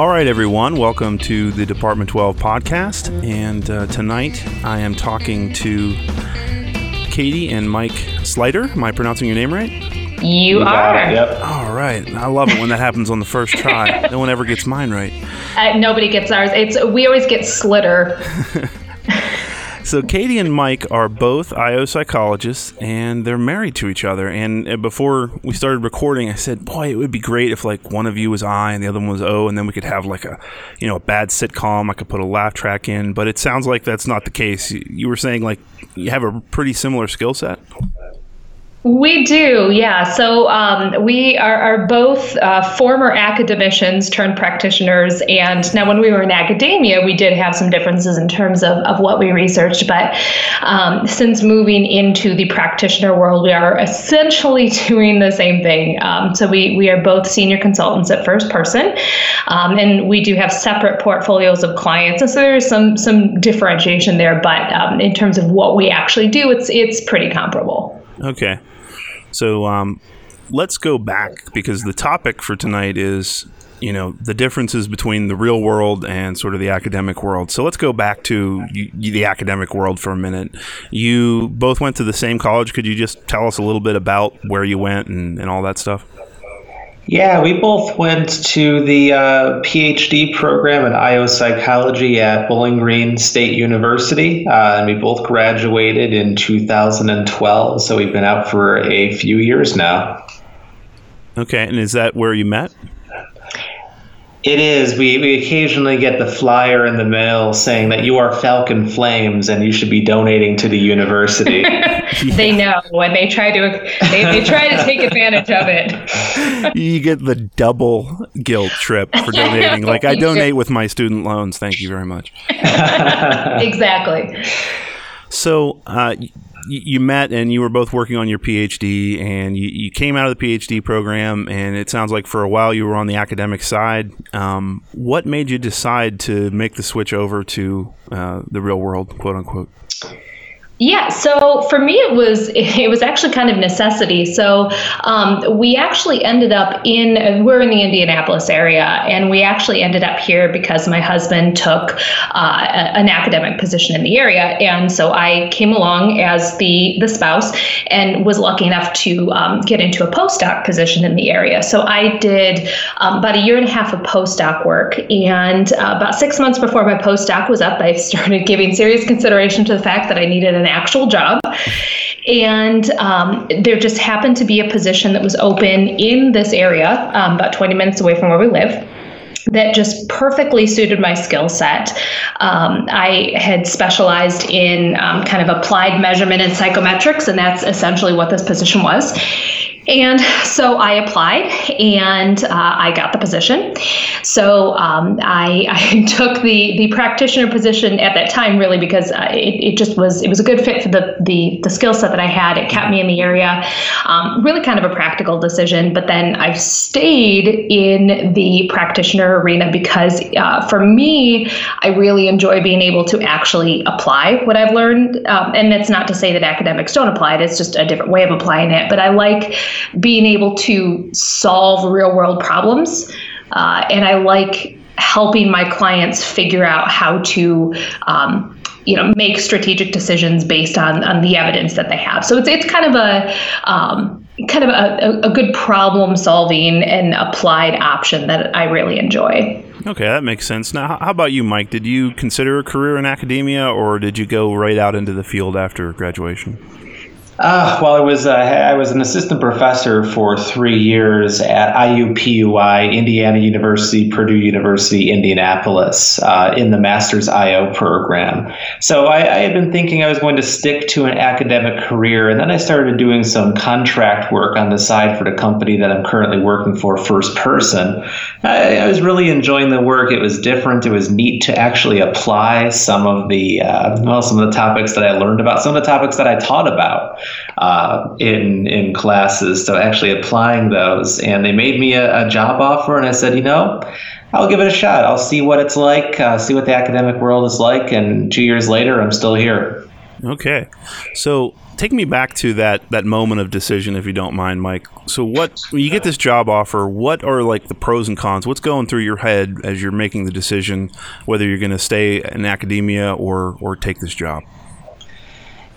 All right, everyone, welcome to the Department 12 podcast. And uh, tonight I am talking to Katie and Mike Sliter. Am I pronouncing your name right? You, are. Yep. All right. I love it when that happens on the first try. no one ever gets mine right. Uh, nobody gets ours. It's we always get Slitter. So Katie and Mike are both IO psychologists, and they're married to each other. And uh, before we started recording, I said, "Boy, it would be great if like one of you was I and the other one was O, and then we could have like a, you know, a bad sitcom. I could put a laugh track in." But it sounds like that's not the case. You, you were saying like you have a pretty similar skill set. We do, yeah. So um, we are, are both uh, former academicians turned practitioners. And now, when we were in academia, we did have some differences in terms of, of what we researched. But um, since moving into the practitioner world, we are essentially doing the same thing. Um, so we, we are both senior consultants at First Person. Um, and we do have separate portfolios of clients. And so there's some, some differentiation there. But um, in terms of what we actually do, it's, it's pretty comparable. Okay. So um, let's go back because the topic for tonight is, you know, the differences between the real world and sort of the academic world. So let's go back to the academic world for a minute. You both went to the same college. Could you just tell us a little bit about where you went and, and all that stuff? Yeah, we both went to the uh, PhD program in IO psychology at Bowling Green State University, uh, and we both graduated in 2012. So we've been out for a few years now. Okay, and is that where you met? It is. We, we occasionally get the flyer in the mail saying that you are Falcon Flames and you should be donating to the university. they know when they try to they, they try to take advantage of it. you get the double guilt trip for donating. Like I donate with my student loans. Thank you very much. exactly. So uh, you met and you were both working on your PhD, and you, you, came out of the PhD program, and it sounds like for a while you were on the academic side. Um, what made you decide to make the switch over to uh, the real world, quote unquote? Yeah, so for me it was it was actually kind of necessity. So um, we actually ended up in we're in the Indianapolis area, and we actually ended up here because my husband took uh, an academic position in the area, and so I came along as the the spouse and was lucky enough to um, get into a postdoc position in the area. So I did um, about a year and a half of postdoc work, and uh, about six months before my postdoc was up, I started giving serious consideration to the fact that I needed an actual job. And um, there just happened to be a position that was open in this area, um, about 20 minutes away from where we live that just perfectly suited my skill set. Um, I had specialized in um, kind of applied measurement and psychometrics, and that's essentially what this position was. And so I applied and uh, I got the position. So um, I, I, took the, the practitioner position at that time really because uh, it, it just was it was a good fit for the the, the skill set that I had. It kept me in the area. Um, really kind of a practical decision. But then I stayed in the practitioner arena because uh, for me, I really enjoy being able to actually apply what I've learned. Um, and that's not to say that academics don't apply it. It's just a different way of applying it. But I like being able to solve real world problems. Uh, and I like helping my clients figure out how to. Um, you know, make strategic decisions based on, on the evidence that they have. So it's it's kind of a um, kind of a, a good problem solving and applied option that I really enjoy. Okay, that makes sense. Now, how about you, Mike? Did you consider a career in academia, or did you go right out into the field after graduation? Uh, well, I was uh, I was an assistant professor for three years at IUPUI, Indiana University, Purdue University, Indianapolis, uh, in the Master's IO program. So I, I, had been thinking I was going to stick to an academic career, and then I started doing some contract work on the side for the company that I'm currently working for, First Person. I, I was really enjoying the work. It was different. It was neat to actually apply some of the uh, well, some of the topics that I learned about, some of the topics that I taught about uh, in in classes. So actually applying those, and they made me a, a, job offer, and I said, you know, I'll give it a shot. I'll see what it's like, uh, see what the academic world is like, and two years later, I'm still here. Okay, so take me back to that that moment of decision, if you don't mind, Mike. So, what when you get this job offer, what are like the pros and cons? What's going through your head as you're making the decision whether you're going to stay in academia or or take this job?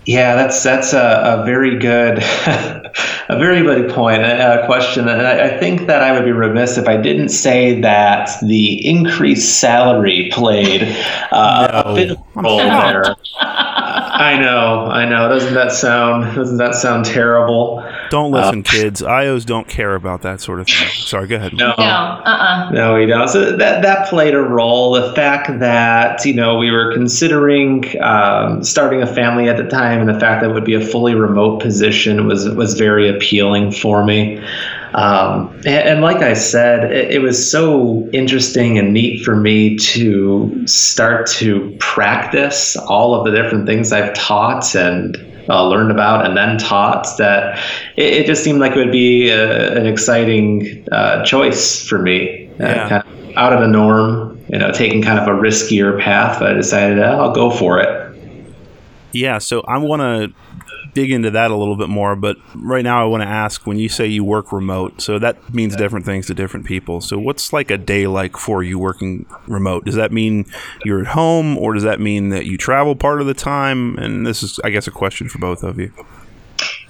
Yeah, that's that's a, a very good, a very good point, a, a question, and I, I, think that I would be remiss if I didn't say that the increased salary played uh, no. a bit role there. I know, I know. Doesn't that sound doesn't that sound terrible? Don't listen, uh, kids. IOs don't care about that sort of thing. Sorry, go ahead. No, no, uh-uh. no, we don't. So that that played a role. The fact that you know we were considering um, starting a family at the time, and the fact that it would be a fully remote position was was very appealing for me. Um, and, and, like I said, it, it, was so interesting and neat for me to start to practice all of the different things I've taught and uh, learned about and then taught that it, it just seemed like it would be a, an exciting uh, choice for me. Uh, yeah. kind of out of the norm, you know, taking kind of a riskier path, but I decided uh, I'll go for it. Yeah, so I want to dig into that a little bit more. But right now, I want to ask when you say you work remote, so that means different things to different people. So, what's like a day like for you working remote? Does that mean you're at home, or does that mean that you travel part of the time? And this is, I guess, a question for both of you.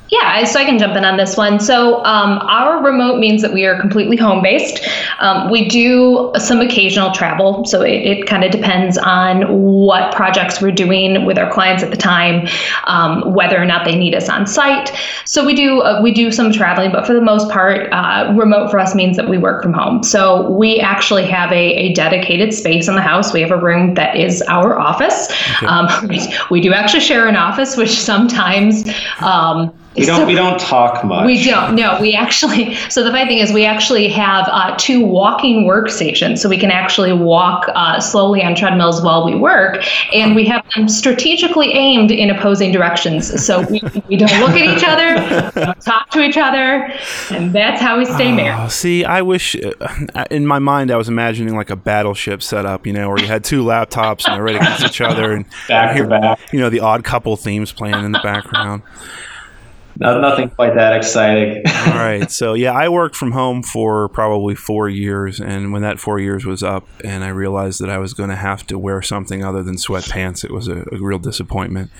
Yeah, so I can jump in on this one. So, um, our remote means that we are completely home based. Um, we do some occasional travel, so it, it kind of depends on what projects we're doing with our clients at the time, um, whether or not they need us on site. So we do uh, we do some traveling, but for the most part, uh, remote for us means that we work from home. So we actually have a, a dedicated space in the house. We have a room that is our office. Okay. Um, we, we, do actually share an office, which sometimes um, we don't. So, we don't talk much. We don't. No, we actually. So the funny thing is, we actually have uh, two walking workstations, so we can actually walk uh, slowly on treadmills while we work, and we have them strategically aimed in opposing directions. So we, we don't look at each other, don't talk to each other, and that's how we stay married. Oh, see, I wish uh, in my mind I was imagining like a battleship setup, you know, where you had two laptops and they're right against each other, and back to back. You know, the odd couple themes playing in the background. Not, nothing quite that exciting. All right. So, yeah, I worked from home for probably four years. And when that four years was up and I realized that I was going to have to wear something other than sweatpants, it was a, a real disappointment.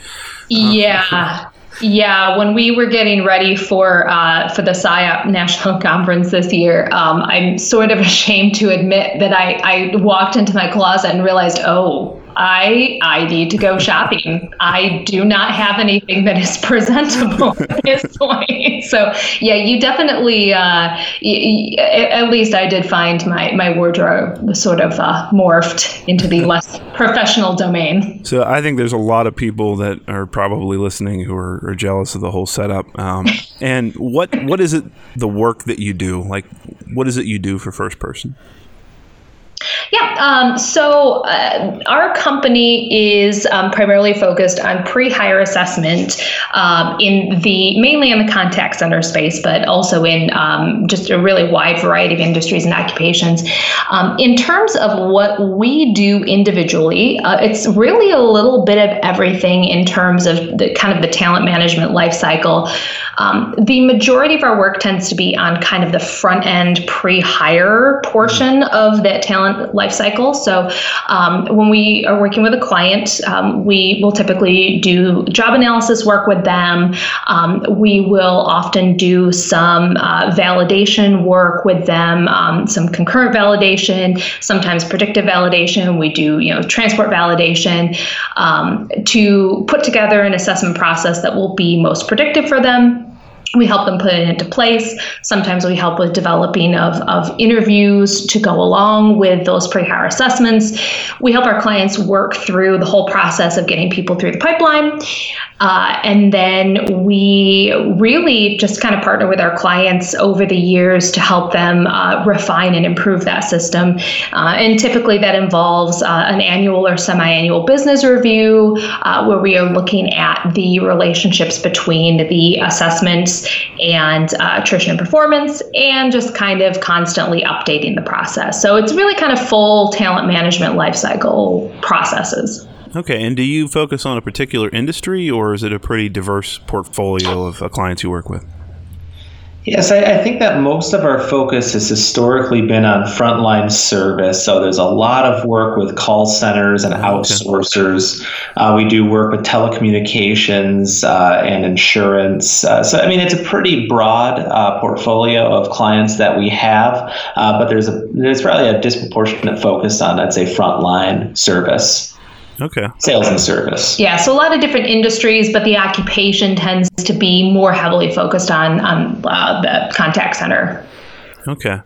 Yeah. Yeah, when we were getting ready for uh, for the SIOP National Conference this year, um, I'm sort of ashamed to admit that I, I walked into my closet and realized, oh, I I need to go shopping. I do not have anything that is presentable at this point. So yeah, you definitely uh, y- y- at least I did find my my wardrobe sort of uh, morphed into the less professional domain. So I think there's a lot of people that are probably listening who are, are jealous of the whole setup. Um, and what what is it the work that you do? Like what is it you do for first person? Yeah, um, so uh, our company is um, primarily focused on pre-hire assessment um, in the mainly in the contact center space, but also in um, just a really wide variety of industries and occupations. Um, in terms of what we do individually, uh, it's really a little bit of everything in terms of the kind of the talent management life cycle. Um, the majority of our work tends to be on kind of the front end pre-hire portion of that talent life cycle. So um, when we are working with a client, um, we will typically do job analysis work with them. Um, we will often do some uh, validation work with them, um, some concurrent validation, sometimes predictive validation. We do you know transport validation um, to put together an assessment process that will be most predictive for them we help them put it into place. Sometimes we help with developing of, of interviews to go along with those pre-hire assessments. We help our clients work through the whole process of getting people through the pipeline. Uh, and then we really just kind of partner with our clients over the years to help them uh, refine and improve that system. Uh, and typically that involves uh, an annual or semi annual business review uh, where we are looking at the relationships between the assessments and uh, attrition and performance, and just kind of constantly updating the process. So it's really kind of full talent management lifecycle processes. Okay, and do you focus on a particular industry, or is it a pretty diverse portfolio of uh, clients you work with? Yes, I, I, think that most of our focus has historically been on frontline service. So there's a lot of work with call centers and outsourcers. Uh, we do work with telecommunications uh, and insurance. Uh, so I mean, it's a pretty broad uh, portfolio of clients that we have, uh, but there's a there's probably a disproportionate focus on I'd say frontline service. Okay. Sales and service. Yeah, so a lot of different industries, but the occupation tends to be more heavily focused on on uh, the contact center. Okay.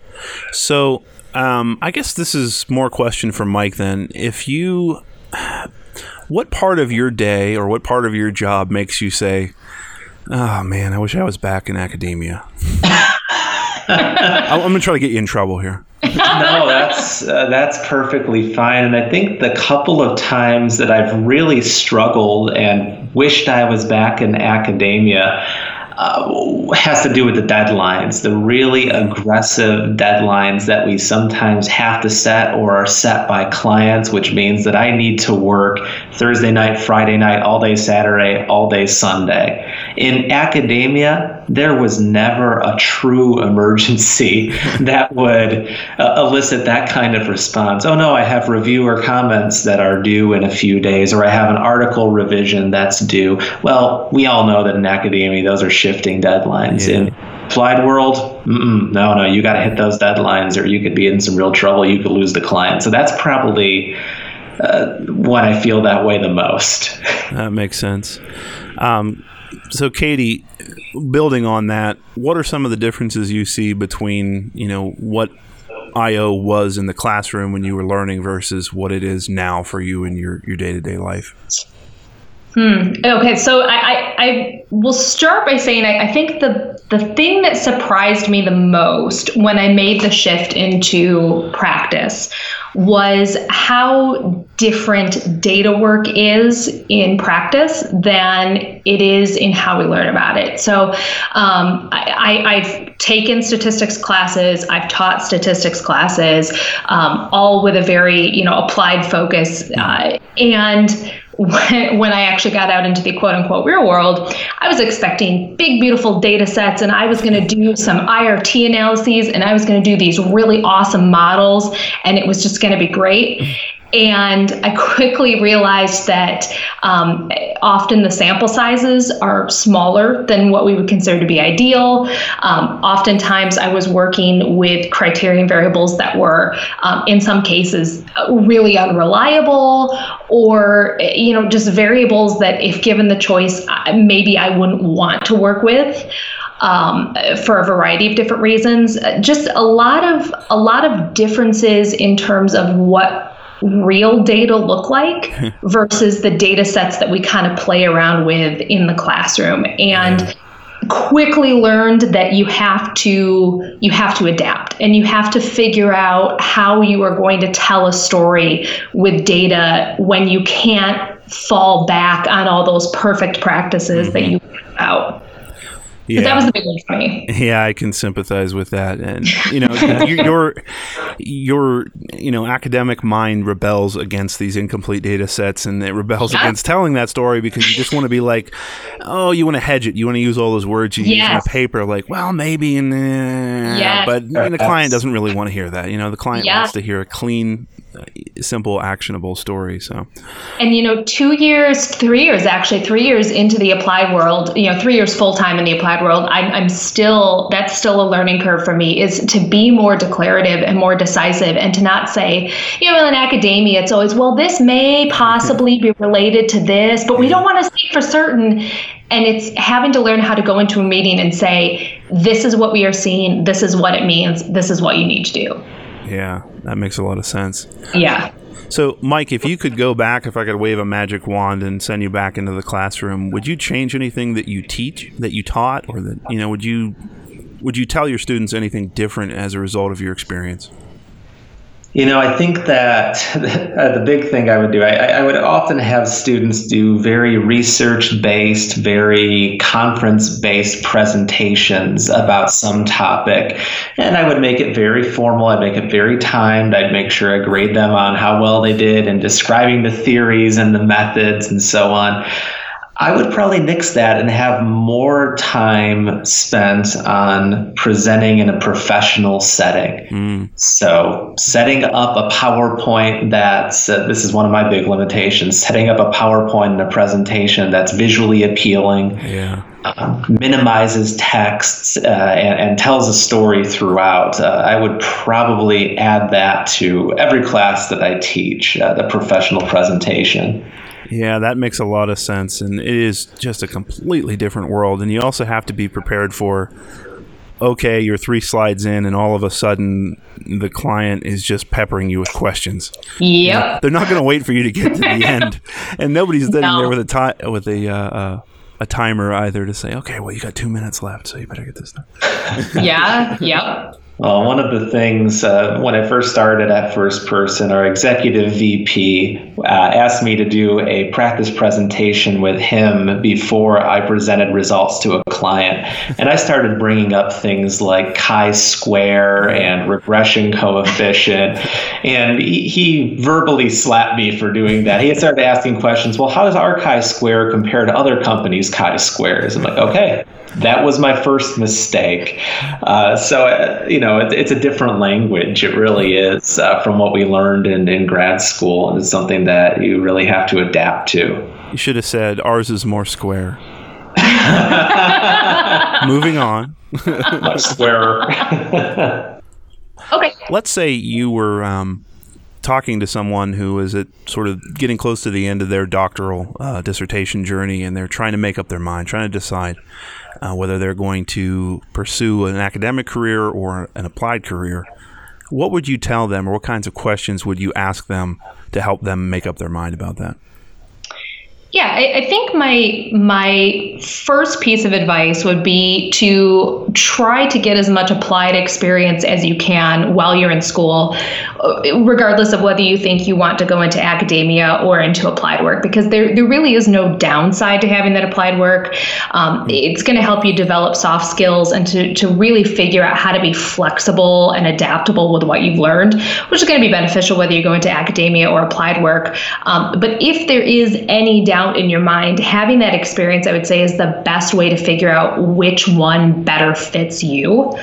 So um, I guess this is more question for Mike then. If you, what part of your day or what part of your job makes you say, "Oh man, I wish I was back in academia"? I'm going to try to get you in trouble here. no, that's uh, that's perfectly fine. And I think the couple of times that I've really struggled and wished I was back in academia uh, has to do with the deadlines, the really aggressive deadlines that we sometimes have to set or are set by clients, which means that I need to work Thursday night, Friday night, all day Saturday, all day Sunday. In academia, there was never a true emergency that would uh, elicit that kind of response. Oh no, I have reviewer comments that are due in a few days, or I have an article revision that's due. Well, we all know that in academia, those are shifting deadlines. Yeah. In applied world, no, no, you got to hit those deadlines, or you could be in some real trouble. You could lose the client. So that's probably uh, when I feel that way the most. That makes sense. Um, so, Katie, building on that, what are some of the differences you see between you know what IO was in the classroom when you were learning versus what it is now for you in your your day to day life? Hmm. Okay, so I, I, I, will start by saying I, I think the the thing that surprised me the most when I made the shift into practice was how different data work is in practice than it is in how we learn about it. So um, I, have taken statistics classes, I've taught statistics classes, um, all with a very you know applied focus, uh, and when, when I actually got out into the quote unquote real world, I was expecting big, beautiful data sets and I was going to do some IRT analyses and I was going to do these really awesome models and it was just going to be great. And I quickly realized that um, often the sample sizes are smaller than what we would consider to be ideal. Um, oftentimes, I was working with criterion variables that were, um, in some cases, really unreliable, or you know, just variables that, if given the choice, maybe I wouldn't want to work with. Um, for a variety of different reasons. Just a lot of a lot of differences in terms of what real data look like versus the data sets that we kind of play around with in the classroom. And quickly learned that you have to you have to adapt and you have to figure out how you are going to tell a story with data when you can't fall back on all those perfect practices mm-hmm. that you out yeah. that was the big one for me. Yeah, I can sympathize with that, and you know, your your you know academic mind rebels against these incomplete data sets, and it rebels yeah. against telling that story because you just want to be like, oh, you want to hedge it, you want to use all those words you yes. use in a paper, like, well, maybe, and yeah, but the client doesn't really want to hear that. You know, the client yeah. wants to hear a clean Uh, simple, actionable story. So, and you know, two years, three years actually, three years into the applied world, you know, three years full time in the applied world, I'm, I'm still that's still a learning curve for me. Is to be more declarative and more decisive, and to not say, you know, in academia, it's always well, this may possibly be related to this, but we don't want to say for certain. And it's having to learn how to go into a meeting and say, this is what we are seeing, this is what it means, this is what you need to do. Yeah, that makes a lot of sense. Yeah. So, Mike, if you could go back, if I could wave a magic wand and send you back into the classroom, would you change anything that you teach, that you taught, or that you know, would you would you tell your students anything different as a result of your experience? You know, I think that uh, the big thing I would do, I, I would often have students do very research based, very conference based presentations about some topic. And I would make it very formal, I'd make it very timed, I'd make sure I grade them on how well they did and describing the theories and the methods and so on. I would probably nix that and have more time spent on presenting in a professional setting. Mm. So, setting up a PowerPoint that's uh, this is one of my big limitations setting up a PowerPoint in a presentation that's visually appealing. Yeah. Uh, minimizes texts uh, and, and, tells a story throughout. Uh, I would probably add that to every class that I teach, uh, the professional presentation. Yeah, that makes a lot of sense. And it is just a completely different world. And you also have to be prepared for okay, you're three slides in, and all of a sudden the client is just peppering you with questions. Yep. They're not going to wait for you to get to the end, and nobody's sitting no. there with a ti- with a uh, uh, a timer either to say, okay, well, you got two minutes left, so you better get this done. yeah. Yep. Well, one of the things uh, when I first started at First Person, our executive VP uh, asked me to do a practice presentation with him before I presented results to a client. And I started bringing up things like chi square and regression coefficient. And he, he verbally slapped me for doing that. He started asking questions well, how does our chi square compare to other companies' chi squares? I'm like, okay, that was my first mistake. Uh, so, uh, you know, it, it's a different language. It really is uh, from what we learned in, in grad school. And it's something that you really have to adapt to. You should have said ours is more square. Moving on. Much squarer. okay. Let's say you were um, talking to someone who is at sort of getting close to the end of their doctoral uh, dissertation journey and they're trying to make up their mind, trying to decide uh, whether they're going to pursue an academic career or an applied career. What would you tell them, or what kinds of questions would you ask them to help them make up their mind about that? Yeah, I, I, think my my first piece of advice would be to try to get as much applied experience as you can while you're in school, uh, regardless of whether you think you want to go into academia or into applied work, because there there really is no downside to having that applied work. Um, it's going to help you develop soft skills and to to really figure out how to be flexible and adaptable with what you've learned, which is going to be beneficial whether you go into academia or applied work. Um, but if there is any downside out in your mind, having that experience, I would say, is the best way to figure out which one better fits you.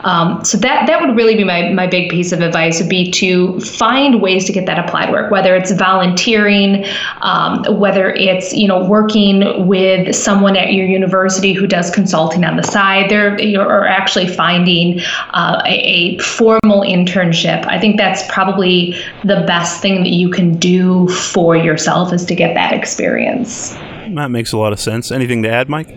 Um, so that that would really be my my big piece of advice would be to find ways to get that applied work, whether it's volunteering, um, whether it's you know working with someone at your university who does consulting on the side, there or actually finding uh, a, a formal internship. I think that's probably the best thing that you can do for yourself is to get that experience experience. That makes a lot of sense. Anything to add, Mike?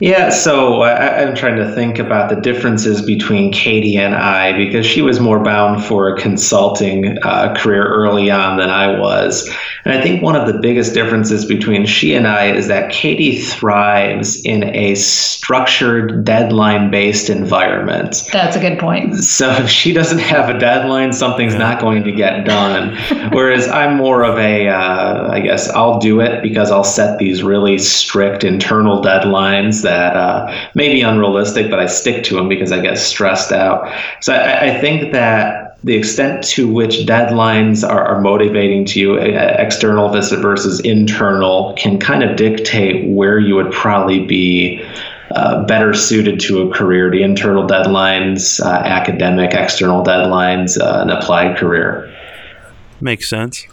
Yeah, so I, am trying to think about the differences between Katie and I because she was more bound for a consulting uh, career early on than I was. And I think one of the biggest differences between she and I is that Katie thrives in a structured, deadline based environment. That's a good point. So if she doesn't have a deadline, something's not going to get done. Whereas I'm more of a, uh, I guess I'll do it because I'll set these really strict internal deadlines that uh, may be unrealistic, but I stick to them because I get stressed out. So I, I think that the extent to which deadlines are, are motivating to you, uh, external versus internal, can kind of dictate where you would probably be uh, better suited to a career. The internal deadlines, uh, academic, external deadlines, uh, an applied career. Makes sense.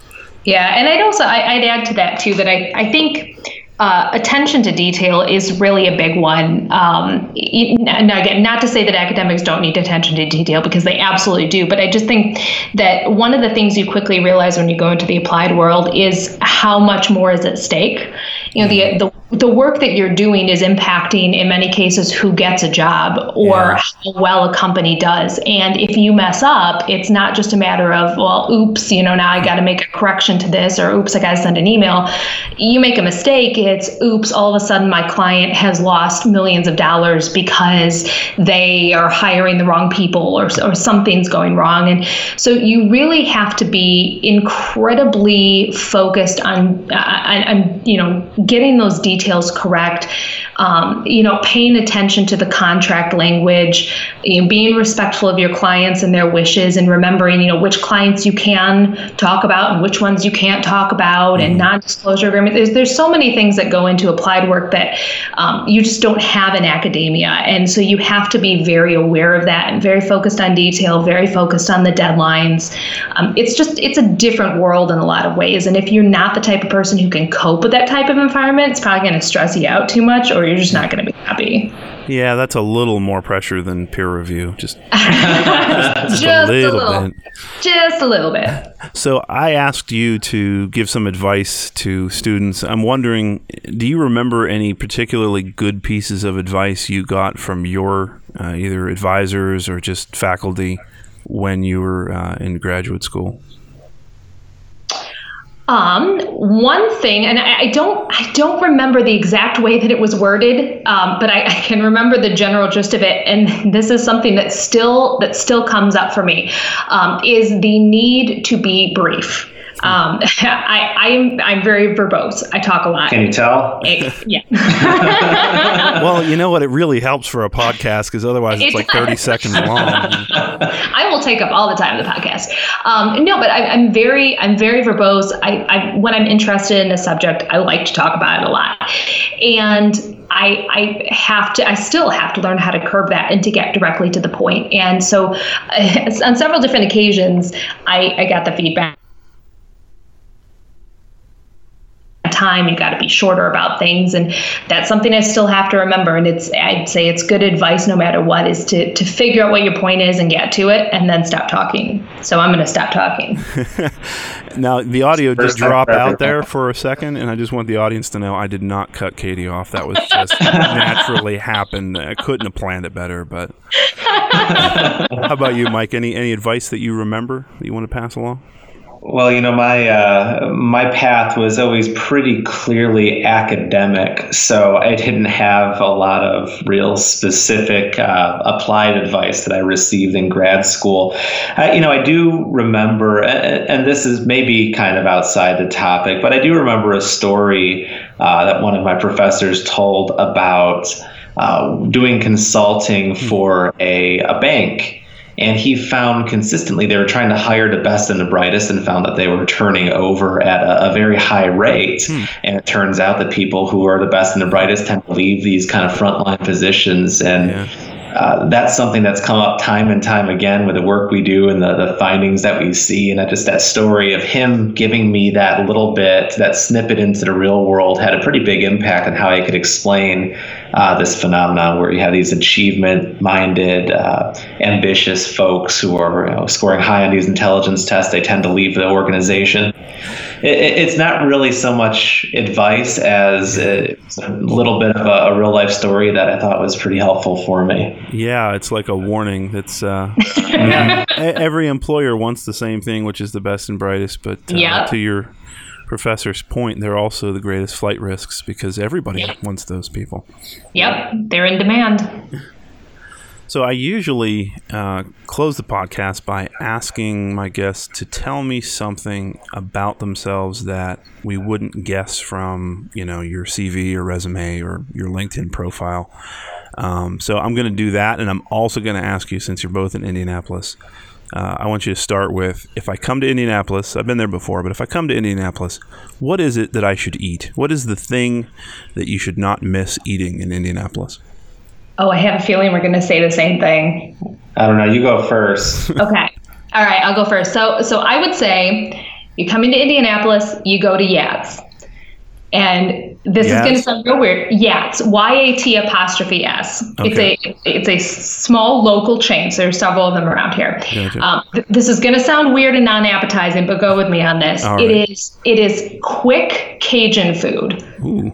Yeah, and I'd also I, would add to that too that I I think uh, attention to detail is really a big one. Um, now, again, not to say that academics don't need attention to detail because they absolutely do, but I just think that one of the things you quickly realize when you go into the applied world is how much more is at stake. You know the the the work that you're doing is impacting in many cases who gets a job or yeah. how well a company does. And if you mess up it's not just a matter of well oops you know now i got to make a correction to this or oops i got to send an email. You make a mistake it's oops all of a sudden my client has lost millions of dollars because they are hiring the wrong people or, or something's going wrong. And so you really have to be incredibly focused on, uh, on, on you know getting those details correct, um, you know, paying attention to the contract language, you know, being respectful of your clients and their wishes, and remembering, you know, which clients you can talk about and which ones you can't talk about, mm-hmm. and non-disclosure agreements. There's there's so many things that go into applied work that um, you just don't have in academia, and so you have to be very aware of that and very focused on detail, very focused on the deadlines. Um, it's just it's a different world in a lot of ways, and if you're not the type of person who can cope with that type of environment, it's probably going to stress you out too much, or you're just not going to be happy. Yeah, that's a little more pressure than peer review. Just, just, just a, little a, little bit. Just a little bit. So I asked you to give some advice to students. I'm wondering, do you remember any particularly good pieces of advice you got from your uh, either advisors or just faculty when you were uh, in graduate school? Um, one thing, and I, I, don't, I don't remember the exact way that it was worded, um, but I, I, can remember the general gist of it. And this is something that still that still comes up for me, um, is the need to be brief. Um, I, I'm I'm very verbose. I talk a lot. Can you tell? It, yeah. well, you know what? It really helps for a podcast because otherwise it's it like 30 seconds long. I will take up all the time of the podcast. Um, no, but I, am very I'm very verbose. I, I when I'm interested in a subject, I like to talk about it a lot, and I, I have to, I still have to learn how to curb that and to get directly to the point. And so, uh, on several different occasions, I, I got the feedback time. You've got to be shorter about things. And that's something I still have to remember. And it's, I'd say it's good advice no matter what is to, to figure out what your point is and get to it and then stop talking. So I'm going to stop talking. now, the audio did drop out there for a second. And I just want the audience to know I did not cut Katie off. That was just naturally happened. I couldn't have planned it better. But how about you, Mike? Any, any advice that you remember that you want to pass along? Well, you know, my uh, my path was always pretty clearly academic, so I didn't have a lot of real specific uh, applied advice that I received in grad school. I, you know, I do remember, and this is maybe kind of outside the topic, but I do remember a story uh, that one of my professors told about uh, doing consulting hmm. for a, a bank and he found consistently they were trying to hire the best and the brightest and found that they were turning over at a, a very high rate. Hmm. And it turns out that people who are the best and the brightest tend to leave these kind of frontline positions. And yeah. Uh, that's something that's come up time and time again with the work we do and the, the findings that we see. And just that story of him giving me that little bit, that snippet into the real world had a pretty big impact on how I could explain uh, this phenomenon where you have these achievement minded, uh, ambitious folks who are you know, scoring high on these intelligence tests. They tend to leave the organization. It, it's not really so much advice as a, a little bit of a, a, real life story that I thought was pretty helpful for me. Yeah, it's like a warning. That's uh, every employer wants the same thing, which is the best and brightest. But uh, yeah. to your professor's point, they're also the greatest flight risks because everybody yep. wants those people. Yep, they're in demand. So I usually uh, close the podcast by asking my guests to tell me something about themselves that we wouldn't guess from, you know, your CV or resume or your LinkedIn profile. Um, so I'm going to do that, and I'm also going to ask you, since you're both in Indianapolis, uh, I want you to start with if I come to Indianapolis, I've been there before, but if I come to Indianapolis, what is it that I should eat? What is the thing that you should not miss eating in Indianapolis? Oh, I have a feeling we're going to say the same thing. I don't know. You go first. okay. All right, I'll go first. So, so I would say you come into Indianapolis, you go to Yats. and this is going to sound real weird. Yats, Y A T apostrophe S. Okay. It's a it's a small local chain. So there's several of them around here. Gotcha. Um, th- this is going to sound weird and non-appetizing, but go with me on this. All it right. is it is quick Cajun food.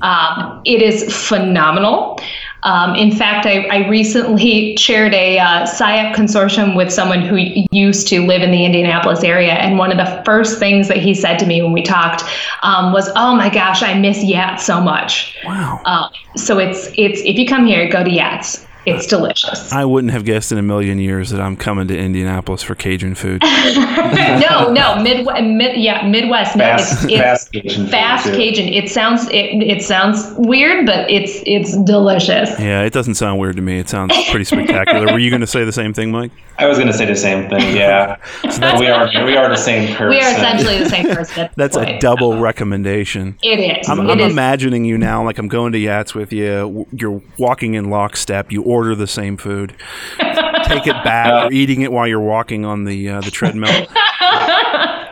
Um, it is phenomenal. Um, in fact, I, I, recently chaired a uh, SIOP consortium with someone who used to live in the Indianapolis area, and one of the first things that he said to me when we talked um, was, "Oh my gosh, I miss Yats so much." Wow. Uh, so it's it's if you come here, go to Yats. It's delicious. I wouldn't have guessed in a million years that I'm coming to Indianapolis for Cajun food. no, no, Midwest, mid, yeah, Midwest. No, fast, it's, it's fast Cajun. Fast Cajun. It sounds it, it sounds weird, but it's it's delicious. Yeah, it doesn't sound weird to me. It sounds pretty spectacular. Were you going to say the same thing, Mike? I was going to say the same thing. Yeah, so we are we are the same person. We are essentially the same person. that's a double recommendation. It is. I'm, it I'm is. imagining you now, like I'm going to Yats with you. You're walking in lockstep. You order the same food, take it back, uh, or eating it while you're walking on the uh, the treadmill.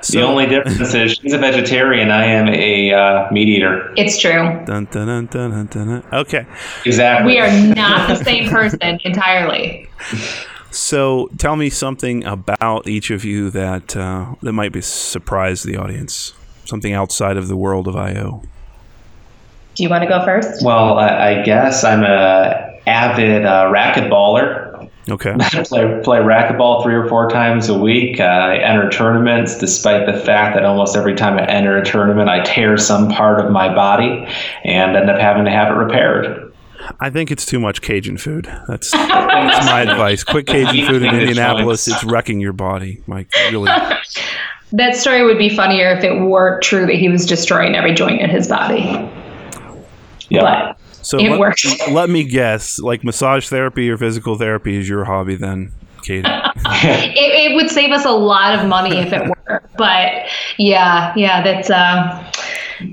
So, the only difference is she's a vegetarian. I am a uh, meat eater. It's true. Dun, dun, dun, okay. Exactly. We are not the same person entirely. So, tell me something about each of you that uh, that might be surprise the audience. Something outside of the world of IO. Do you want to go first? Well, I, I guess I'm a avid uh, racquetballer. Okay. play play racquetball three or four times a week. Uh, I enter tournaments, despite the fact that almost every time I enter a tournament, I tear some part of my body and end up having to have it repaired. I think it's too much Cajun food. That's, that's my advice. Quick Cajun food in Indianapolis, it's wrecking your body, Mike. Really. that story would be funnier if it weren't true that he was destroying every joint in his body. Yeah. But so it let, works. let me guess, like massage therapy or physical therapy is your hobby then, Katie? it, it, would save us a lot of money if it were, but yeah, yeah, that's uh,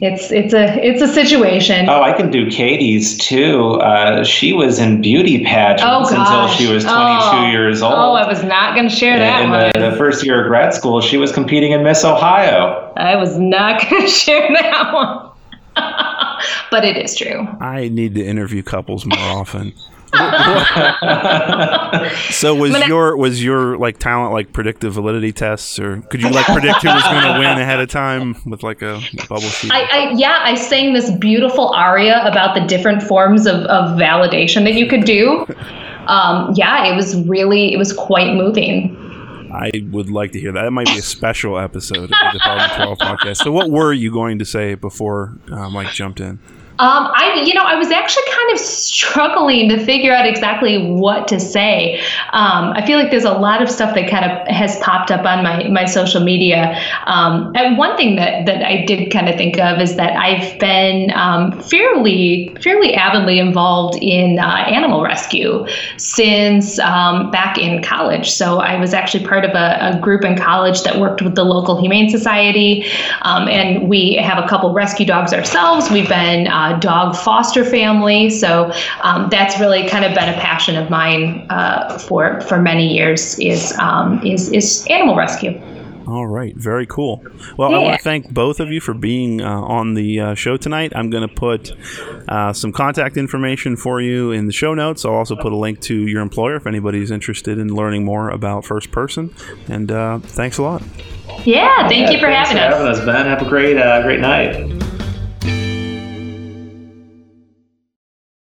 it's it's a it's a situation. Oh, I can do Katie's too. Uh, she was in beauty pageants oh, until she was 22 oh. years old. Oh, I was not going to share that in. The, the first year of grad school, she was competing in Miss Ohio. I was not going to share that one. but it is true. I need to interview couples more often. so was your was your like talent like predictive validity tests or could you like predict who was going to win ahead of time with like a bubble sheet? I, I, yeah, I sang this beautiful aria about the different forms of, of validation that you could do. Um, yeah, it was really it was quite moving. I would like to hear that. That might be a special episode of the 2012 podcast. So, what were you going to say before uh, Mike jumped in? Um, I, you know, I was actually kind of struggling to figure out exactly what to say. Um, I feel like there's a lot of stuff that kind of has popped up on my, my social media. Um, and one thing that, that I did kind of think of is that I've been um, fairly fairly avidly involved in uh, animal rescue since um, back in college. So I was actually part of a, a, group in college that worked with the local humane society, um, and we have a couple rescue dogs ourselves. We've been uh, dog foster family. So um, that's really kind of been a passion of mine uh, for for many years is um, is is animal rescue. All right, very cool. Well, yeah. I want to thank both of you for being uh, on the uh, show tonight. I'm going to put uh, some contact information for you in the show notes. I'll also put a link to your employer if anybody's interested in learning more about First Person. And uh, thanks a lot. Yeah, thank yeah, you for having for us. having us, Ben. Have a great, uh, great night.